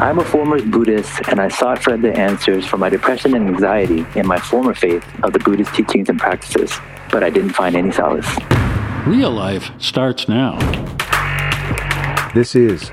I'm a former Buddhist, and I sought for the answers for my depression and anxiety in my former faith of the Buddhist teachings and practices, but I didn't find any solace. Real life starts now. This is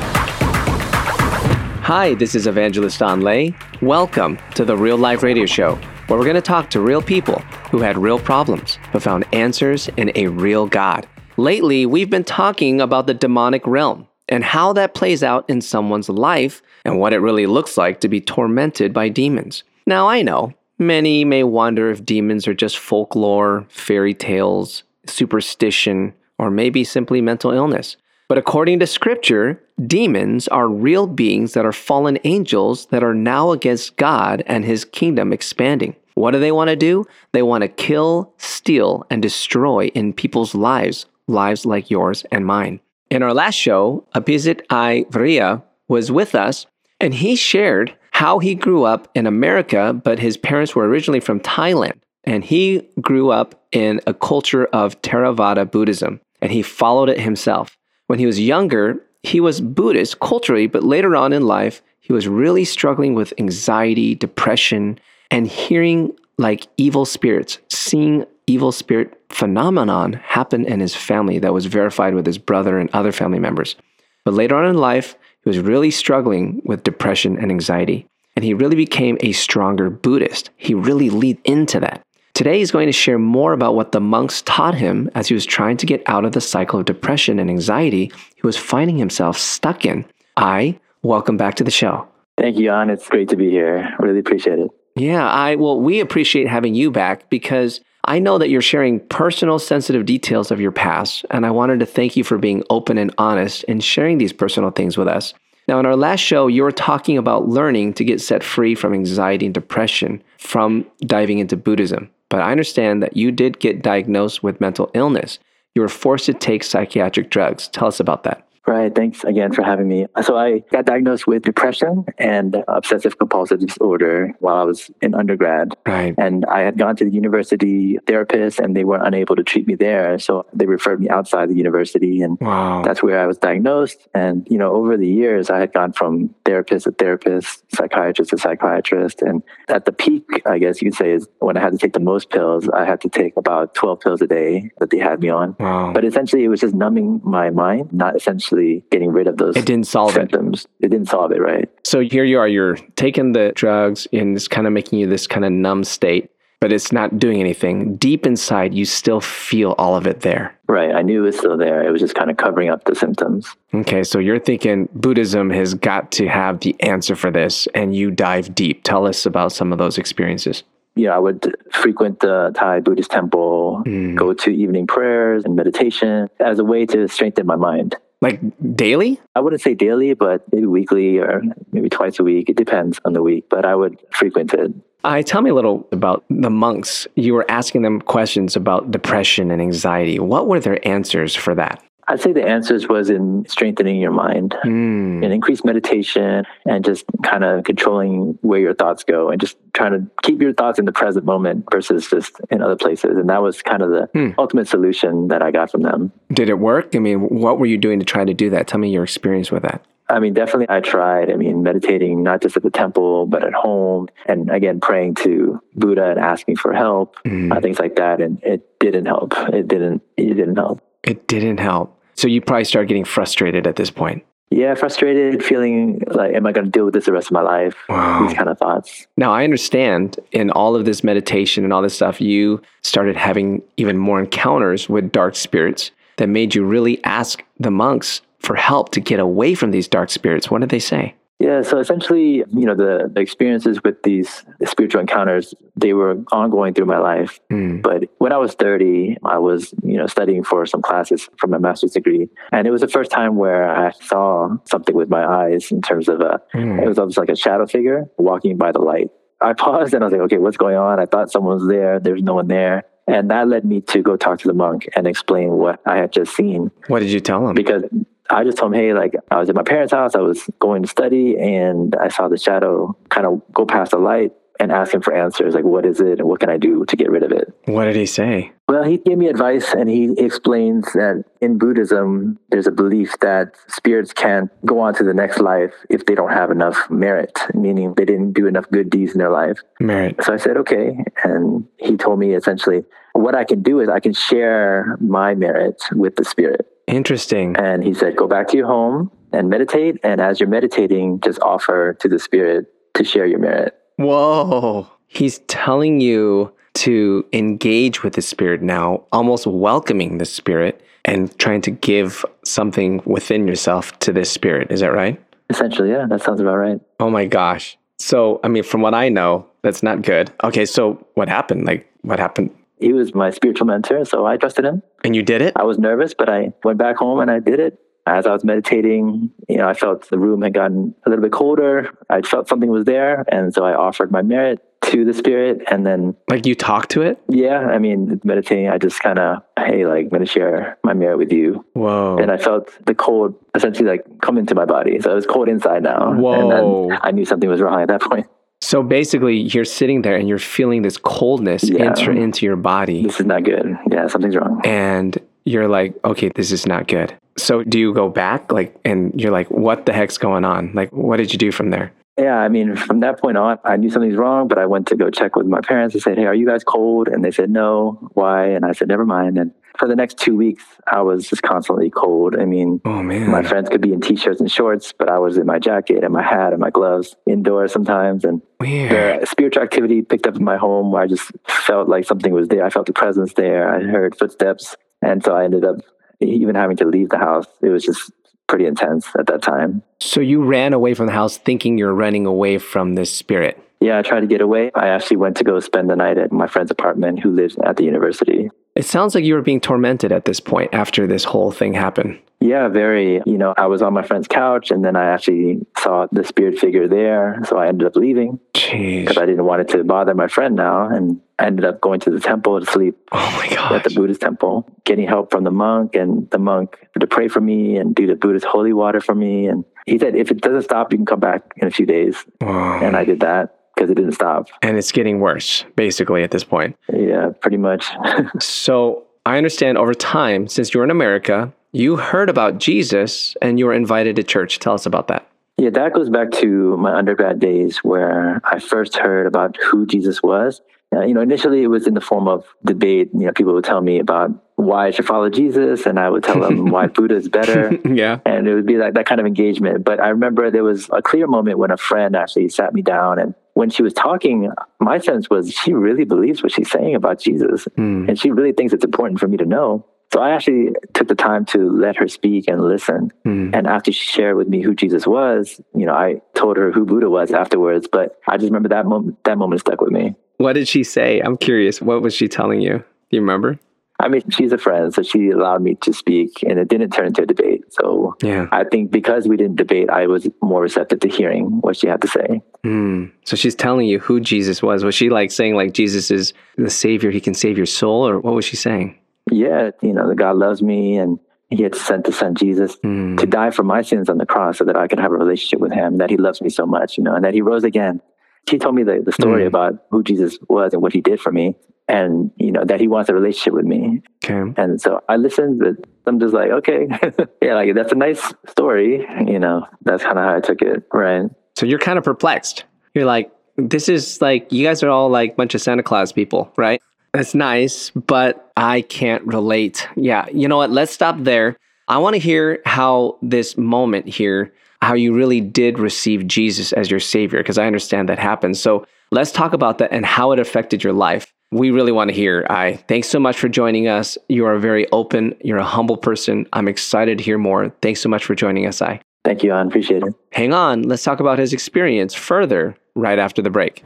Hi, this is Evangelist Anh Le. Welcome to the Real Life Radio Show, where we're going to talk to real people who had real problems but found answers in a real God. Lately, we've been talking about the demonic realm and how that plays out in someone's life and what it really looks like to be tormented by demons. Now, I know many may wonder if demons are just folklore, fairy tales, superstition, or maybe simply mental illness. But according to scripture, demons are real beings that are fallen angels that are now against God and his kingdom expanding. What do they want to do? They want to kill, steal, and destroy in people's lives, lives like yours and mine. In our last show, Apisit Ide Viriya was with us, and he shared how he grew up in America, but his parents were originally from Thailand. And he grew up in a culture of Theravada Buddhism, and he followed it himself. When he was younger, he was Buddhist culturally, but later on in life, he was really struggling with anxiety, depression, and hearing like evil spirits, seeing evil spirit phenomenon happen in his family that was verified with his brother and other family members. But later on in life, he was really struggling with depression and anxiety, and he really became a stronger Buddhist. He really leaned into that. Today, he's going to share more about what the monks taught him as he was trying to get out of the cycle of depression and anxiety he was finding himself stuck in. Ide welcome back to the show. Thank you, Anh. It's great to be here. Really appreciate it. Yeah, I well, we appreciate having you back because I know that you're sharing personal, sensitive details of your past, and I wanted to thank you for being open and honest and sharing these personal things with us. Now, in our last show, you were talking about learning to get set free from anxiety and depression from diving into Buddhism. But I understand that you did get diagnosed with mental illness. You were forced to take psychiatric drugs. Tell us about that. Right. Thanks again for having me. So I got diagnosed with depression and obsessive compulsive disorder while I was in undergrad. Right. And I had gone to the university therapist and they were unable to treat me there. So they referred me outside the university and wow. that's where I was diagnosed. And, you know, over the years I had gone from therapist to therapist, psychiatrist to psychiatrist. And at the peak, I guess you could say is when I had to take the most pills, I had to take about 12 pills a day that they had me on. Wow. But essentially it was just numbing my mind, not essentially actually getting rid of those it didn't solve symptoms. It. it didn't solve it, right? So here you are, you're taking the drugs and it's kind of making you this kind of numb state, but it's not doing anything. Deep inside, you still feel all of it there. Right. I knew it was still there. It was just kind of covering up the symptoms. Okay. So you're thinking Buddhism has got to have the answer for this, and you dive deep. Tell us about some of those experiences Yeah, I would frequent the Thai Buddhist temple, mm. go to evening prayers and meditation as a way to strengthen my mind. Like daily? Ide wouldn't say daily, but maybe weekly or maybe twice a week. It depends on the week, but I would frequent it. I tell me a little about the monks. You were asking them questions about depression and anxiety. What were their answers for that? I'd say the answers was in strengthening your mind mm. and increased meditation and just kind of controlling where your thoughts go and just trying to keep your thoughts in the present moment versus just in other places. And that was kind of the mm. ultimate solution that I got from them. Did it work? I mean, what were you doing to try to do that? Tell me your experience with that. I mean, definitely I tried. I mean, meditating not just at the temple, but at home. And again, praying to Buddha and asking for help, mm. uh, things like that. And it didn't help. It didn't, it didn't help. It didn't help. So you probably start getting frustrated at this point. Yeah, frustrated, feeling like, am I going to deal with this the rest of my life? Wow. These kind of thoughts. Now, I understand in all of this meditation and all this stuff, you started having even more encounters with dark spirits that made you really ask the monks for help to get away from these dark spirits. What did they say? Yeah, so essentially, you know, the, the experiences with these spiritual encounters, they were ongoing through my life. Mm. But when I was 30, I was, you know, studying for some classes for my master's degree. And it was the first time where I saw something with my eyes in terms of a, mm. it was almost like a shadow figure walking by the light. I paused and I was like, okay, what's going on? I thought someone was there. There's no one there. And that led me to go talk to the monk and explain what I had just seen. What did you tell him? Because I just told him, hey, like I was at my parents' house, I was going to study, and I saw the shadow kind of go past the light and ask him for answers, like what is it and what can I do to get rid of it? What did he say? Well, he gave me advice and he explains that in Buddhism, there's a belief that spirits can't go on to the next life if they don't have enough merit, meaning they didn't do enough good deeds in their life. Merit. So I said, okay. And he told me essentially, what I can do is I can share my merit with the spirit. Interesting. And he said, go back to your home and meditate. And as you're meditating, just offer to the spirit to share your merit. Whoa. He's telling you to engage with the spirit now, almost welcoming the spirit and trying to give something within yourself to this spirit. Is that right? Essentially, yeah, that sounds about right. Oh my gosh. So, I mean, from what I know, that's not good. Okay, so what happened? Like, what happened? He was my spiritual mentor, so I trusted him. And you did it? I was nervous, but I went back home and I did it. As I was meditating, you know, I felt the room had gotten a little bit colder. I felt something was there, and so I offered my merit to the spirit, and then Like you talked to it? yeah, I mean, meditating, I just kind of, hey, like, I'm gonna share my merit with you, Whoa. and I felt the cold essentially like come into my body, so it was cold inside now, and Whoa. then I knew something was wrong at that point. So basically, you're sitting there and you're feeling this coldness Yeah. enter into your body, This is not good. Yeah, something's wrong. and you're like, okay, this is not good. So do you go back, like, and you're like, what the heck's going on? Like, what did you do from there? Yeah, I mean, from that point on, I knew something's wrong, but I went to go check with my parents and said, Hey, are you guys cold? And they said, No. Why? And I said, Never mind. And for the next two weeks, I was just constantly cold. I mean, Oh man, my friends could be in t shirts and shorts, but I was in my jacket and my hat and my gloves indoors sometimes. And weird. the spiritual activity picked up in my home where I just felt like something was there. I felt the presence there. I heard footsteps. And so I ended up even having to leave the house. It was just pretty intense at that time. So you ran away from the house thinking you're running away from this spirit. Yeah, I tried to get away. I actually went to go spend the night at my friend's apartment who lives at the university. It sounds like you were being tormented at this point after this whole thing happened. Yeah, very. You know, I was on my friend's couch and then I actually saw the spirit figure there. So I ended up leaving because I didn't want it to bother my friend now. And I ended up going to the temple to sleep Oh my at the. Buddhist temple, getting help from the monk and the monk to pray for me and do the Buddhist holy water for me. And he said, if it doesn't stop, you can come back in a few days. Wow. And I did that because it didn't stop. And it's getting worse, basically, at this point. Yeah, pretty much. So I understand over time, since you're in America, you heard about Jesus and you were invited to church. Tell us about that. Yeah, that goes back to my undergrad days where I first heard about who Jesus was. Uh, you know, initially it was in the form of debate. You know, people would tell me about why I should follow Jesus, and I would tell them why Buddha is better. Yeah. And it would be like that kind of engagement. But I remember there was a clear moment when a friend actually sat me down and when she was talking, my sense was she really believes what she's saying about Jesus. Hmm. And she really thinks it's important for me to know. So I actually took the time to let her speak and listen. Hmm. And after she shared with me who Jesus was, you know, I told her who Buddha was afterwards. But I just remember that moment, that moment stuck with me. What did she say? I'm curious. What was she telling you? Do you remember? I mean, she's a friend, so she allowed me to speak and it didn't turn into a debate. So Yeah. I think because we didn't debate, I was more receptive to hearing what she had to say. Hmm. So she's telling you who Jesus was. Was she like saying like Jesus is the savior, he can save your soul or what was she saying? Yeah, you know, that God loves me and he had sent the son Jesus Hmm. to die for my sins on the cross so that I could have a relationship with him, that he loves me so much, you know, and that he rose again. She told me the, the story Mm. about who Jesus was and what he did for me and, you know, that he wants a relationship with me. Okay. And so I listened, but I'm just like, okay, yeah, like that's a nice story, you know, that's kind of how I took it. Right. So you're kind of perplexed. You're like, this is like, you guys are all like a bunch of Santa Claus people, right? That's nice, but I can't relate. Yeah. You know what? Let's stop there. I want to hear how this moment here, how you really did receive Jesus as your savior, because I understand that happened. So let's talk about that and how it affected your life. We really want to hear. I thanks so much for joining us. You are very open. You're a humble person. I'm excited to hear more. Thanks so much for joining us. I Thank you, I appreciate it. hang on. Let's talk about his experience further right after the break.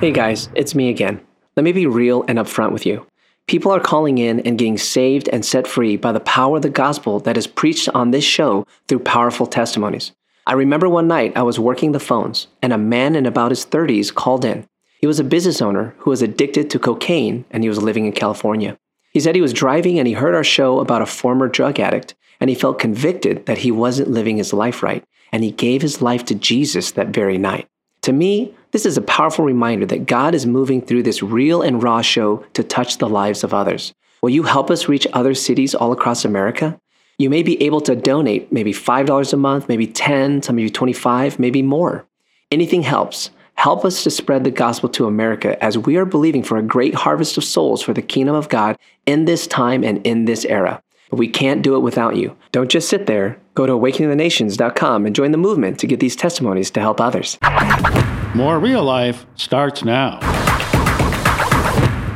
Hey guys, it's me again. Let me be real and upfront with you. People are calling in and getting saved and set free by the power of the gospel that is preached on this show through powerful testimonies. I remember one night I was working the phones, and a man in about his 30s called in. He was a business owner who was addicted to cocaine, and he was living in California. He said he was driving and he heard our show about a former drug addict, and he felt convicted that he wasn't living his life right, and he gave his life to Jesus that very night. To me, this is a powerful reminder that God is moving through this real and raw show to touch the lives of others. Will you help us reach other cities all across America? You may be able to donate maybe $5 a month, maybe 10, some maybe 25, maybe more. Anything helps. Help us to spread the gospel to America as we are believing for a great harvest of souls for the kingdom of God in this time and in this era. But we can't do it without you. Don't just sit there. Go to awakeningthenations.com and join the movement to get these testimonies to help others. More real life starts now.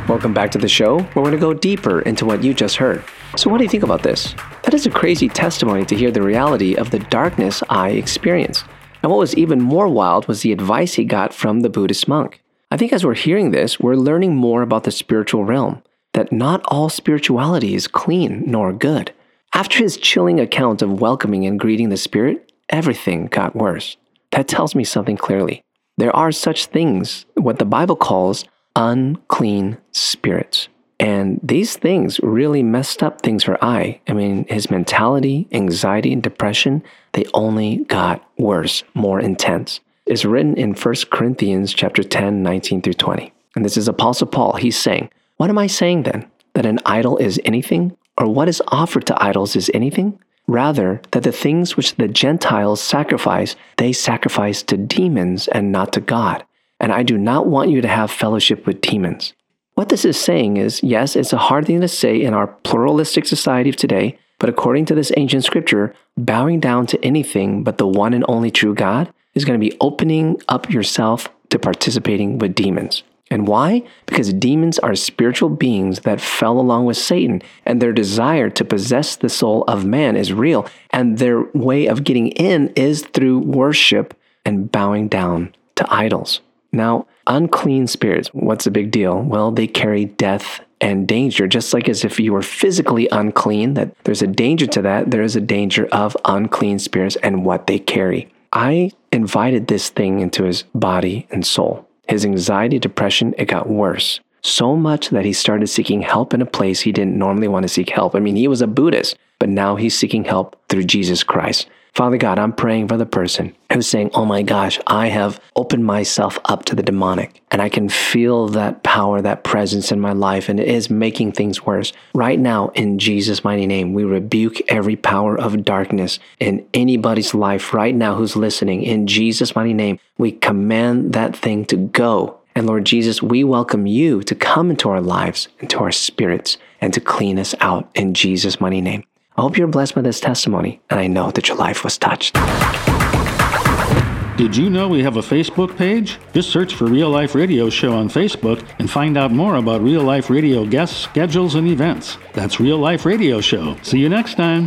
Welcome back to the show where we're going to go deeper into what you just heard. So, what do you think about this? That is a crazy testimony to hear the reality of the darkness I experienced. And what was even more wild was the advice he got from the Buddhist monk. I think as we're hearing this, we're learning more about the spiritual realm, that not all spirituality is clean nor good. After his chilling account of welcoming and greeting the spirit, everything got worse. That tells me something clearly. There are such things, what the Bible calls unclean spirits. And these things really messed up things for Ide. I mean, his mentality, anxiety, and depression, they only got worse, more intense. It's written in 1 Corinthians chapter 10, 19 through 20. And this is Apostle Paul. He's saying, What am I saying then? That an idol is anything? Or what is offered to idols is anything? Rather, that the things which the Gentiles sacrifice, they sacrifice to demons and not to God and I do not want you to have fellowship with demons. What this is saying is yes, it's a hard thing to say in our pluralistic society of today, but according to this ancient scripture, bowing down to anything but the one and only true God is going to be opening up yourself to participating with demons. And why? Because demons are spiritual beings that fell along with Satan, and their desire to possess the soul of man is real, and their way of getting in is through worship and bowing down to idols. Now, unclean spirits, what's the big deal? Well, they carry death and danger, just like as if you were physically unclean, that there's a danger to that, there is a danger of unclean spirits and what they carry. Ide invited this thing into his body and soul. His anxiety, depression, it got worse. So much that he started seeking help in a place he didn't normally want to seek help. I mean, he was a Buddhist, but now he's seeking help through Jesus Christ. Father God, I'm praying for the person who's saying, Oh my gosh, I have opened myself up to the demonic and I can feel that power, that presence in my life, and it is making things worse. Right now, in Jesus' mighty name, we rebuke every power of darkness in anybody's life right now who's listening. In Jesus' mighty name, we command that thing to go. And Lord Jesus, we welcome you to come into our lives, into our spirits, and to clean us out in Jesus' mighty name. I hope you're blessed by this testimony, and I know that your life was touched. Did you know we have a Facebook page? Just search for Real Life Radio Show on Facebook and find out more about Real Life Radio guests, schedules, and events. That's Real Life Radio Show. See you next time.